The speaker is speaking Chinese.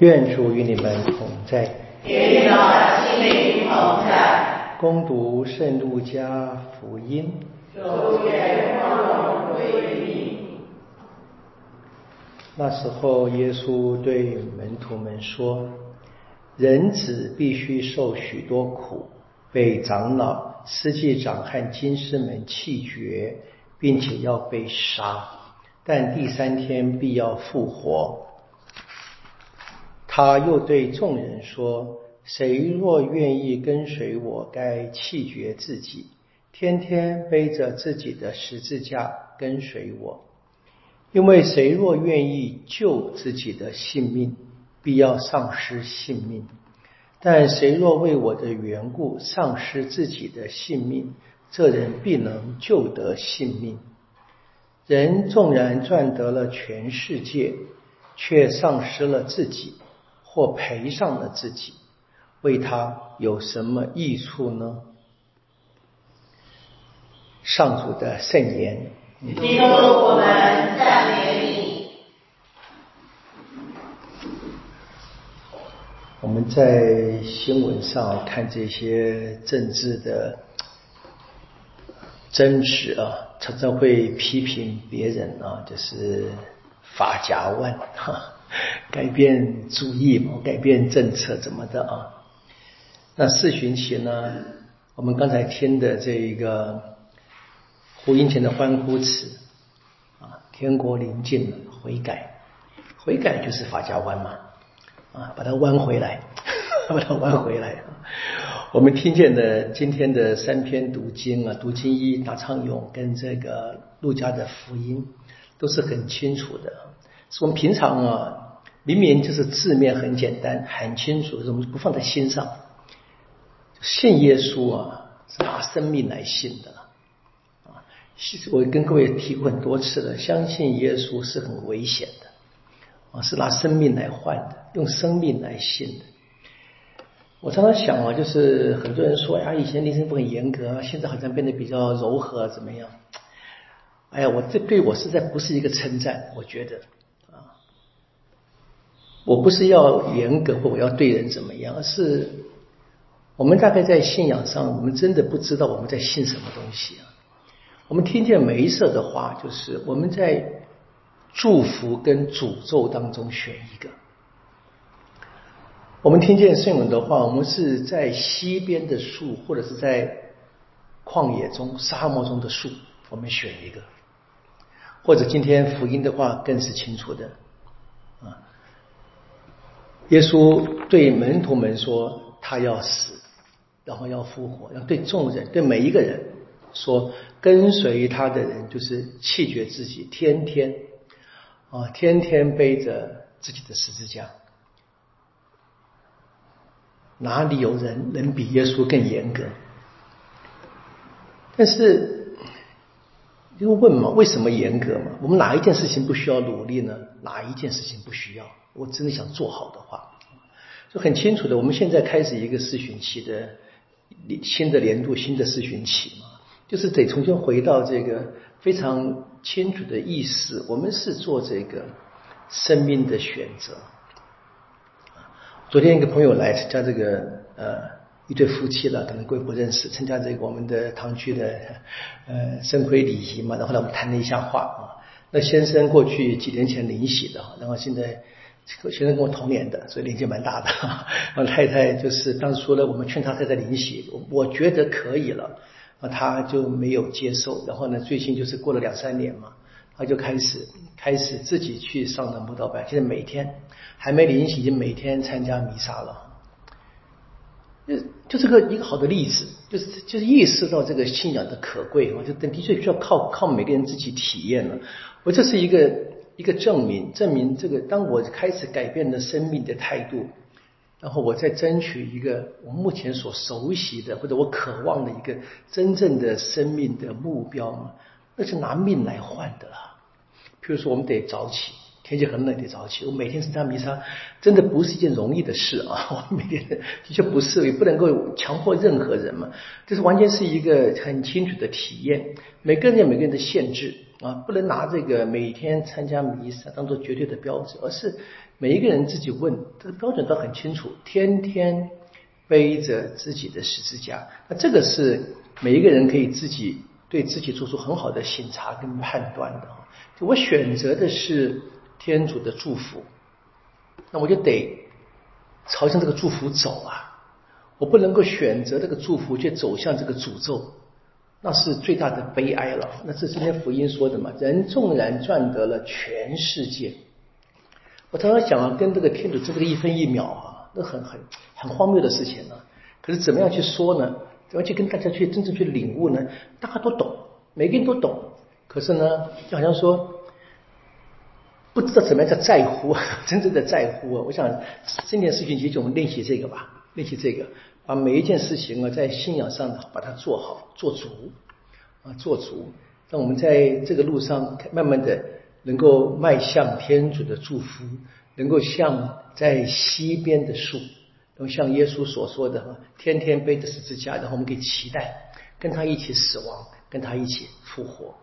愿主与你们同在，与你的心灵同在。攻读圣路加福音。主愿光荣归你。那时候，耶稣对门徒们说：“人子必须受许多苦，被长老、司祭长和经师们弃绝，并且要被杀，但第三天必要复活。”他又对众人说：“谁若愿意跟随我，该弃绝自己，天天背着自己的十字架跟随我。因为谁若愿意救自己的性命，必要丧失性命；但谁若为我的缘故丧失自己的性命，这人必能救得性命。人纵然赚得了全世界，却丧失了自己。”或赔上了自己，为他有什么益处呢？上主的圣言。基督，我们赞美你。我们在新闻上看这些政治的争执啊，常常会批评别人啊，就是法家万哈。改变主意改变政策怎么的啊？那四旬期呢？我们刚才听的这一个胡英前的欢呼词啊，天国临近了，悔改，悔改就是法家湾嘛啊，把它弯回来，把它弯回来。我们听见的今天的三篇读经啊，读经一大唱咏跟这个路加的福音都是很清楚的。我们平常啊。明明就是字面很简单、很清楚，我们不放在心上。信耶稣啊，是拿生命来信的啊。其实我跟各位提过很多次了，相信耶稣是很危险的啊，是拿生命来换的，用生命来信的。我常常想啊，就是很多人说呀，以前立身不很严格，现在好像变得比较柔和，怎么样？哎呀，我这对我实在不是一个称赞，我觉得。我不是要严格或我要对人怎么样，而是我们大概在信仰上，我们真的不知道我们在信什么东西啊。我们听见梅瑟的话，就是我们在祝福跟诅咒当中选一个。我们听见圣咏的话，我们是在西边的树，或者是在旷野中、沙漠中的树，我们选一个。或者今天福音的话，更是清楚的。耶稣对门徒们说：“他要死，然后要复活。要对众人，对每一个人说，跟随他的人就是弃绝自己，天天啊，天天背着自己的十字架。哪里有人能比耶稣更严格？但是，又问嘛，为什么严格嘛？我们哪一件事情不需要努力呢？哪一件事情不需要？”我真的想做好的话，就很清楚的。我们现在开始一个试巡期的新的年度、新的试巡期嘛，就是得重新回到这个非常清楚的意识。我们是做这个生命的选择。昨天一个朋友来参加这个呃一对夫妻了，可能贵不认识，参加这个我们的堂区的呃生辉礼仪嘛。然后呢，我们谈了一下话啊。那先生过去几年前临洗的，然后现在。先生跟我同年的，所以年纪蛮大的。然后太太就是当初呢，我们劝他太太临洗，我觉得可以了，啊，他就没有接受。然后呢，最近就是过了两三年嘛，他就开始开始自己去上了慕道班，现在每天还没临洗，就每天参加弥撒了。就就这个一个好的例子，就是就是意识到这个信仰的可贵啊，就的确需要靠靠每个人自己体验了。我这是一个。一个证明，证明这个，当我开始改变了生命的态度，然后我再争取一个我目前所熟悉的或者我渴望的一个真正的生命的目标嘛，那是拿命来换的啦。譬如说，我们得早起，天气很冷得早起。我每天参加弥撒，真的不是一件容易的事啊。我每天的确不是，也不能够强迫任何人嘛。这是完全是一个很清楚的体验。每个人有每个人的限制。啊，不能拿这个每天参加弥撒当做绝对的标准，而是每一个人自己问，这个标准都很清楚，天天背着自己的十字架。那这个是每一个人可以自己对自己做出很好的审查跟判断的。我选择的是天主的祝福，那我就得朝向这个祝福走啊！我不能够选择这个祝福却走向这个诅咒，那是最大的悲哀了。那是今天福音说的嘛？人纵然赚得了全世界，我常常想啊，跟这个天主争这个一分一秒啊，那很很很荒谬的事情呢。可是怎么样去说呢？怎么去跟大家去真正去领悟呢？大家都懂，每个人都懂。可是呢，就好像说，不知道怎么样叫在乎，真正的在乎！我想这件事情，其实我们练习这个吧，练习这个，把每一件事情啊，在信仰上呢，把它做好、做足啊，做足，让我们在这个路上慢慢的能够迈向天主的祝福，能够像在西边的树，能像耶稣所说的，天天背着十字架，然后我们可以期待跟他一起死亡，跟他一起复活。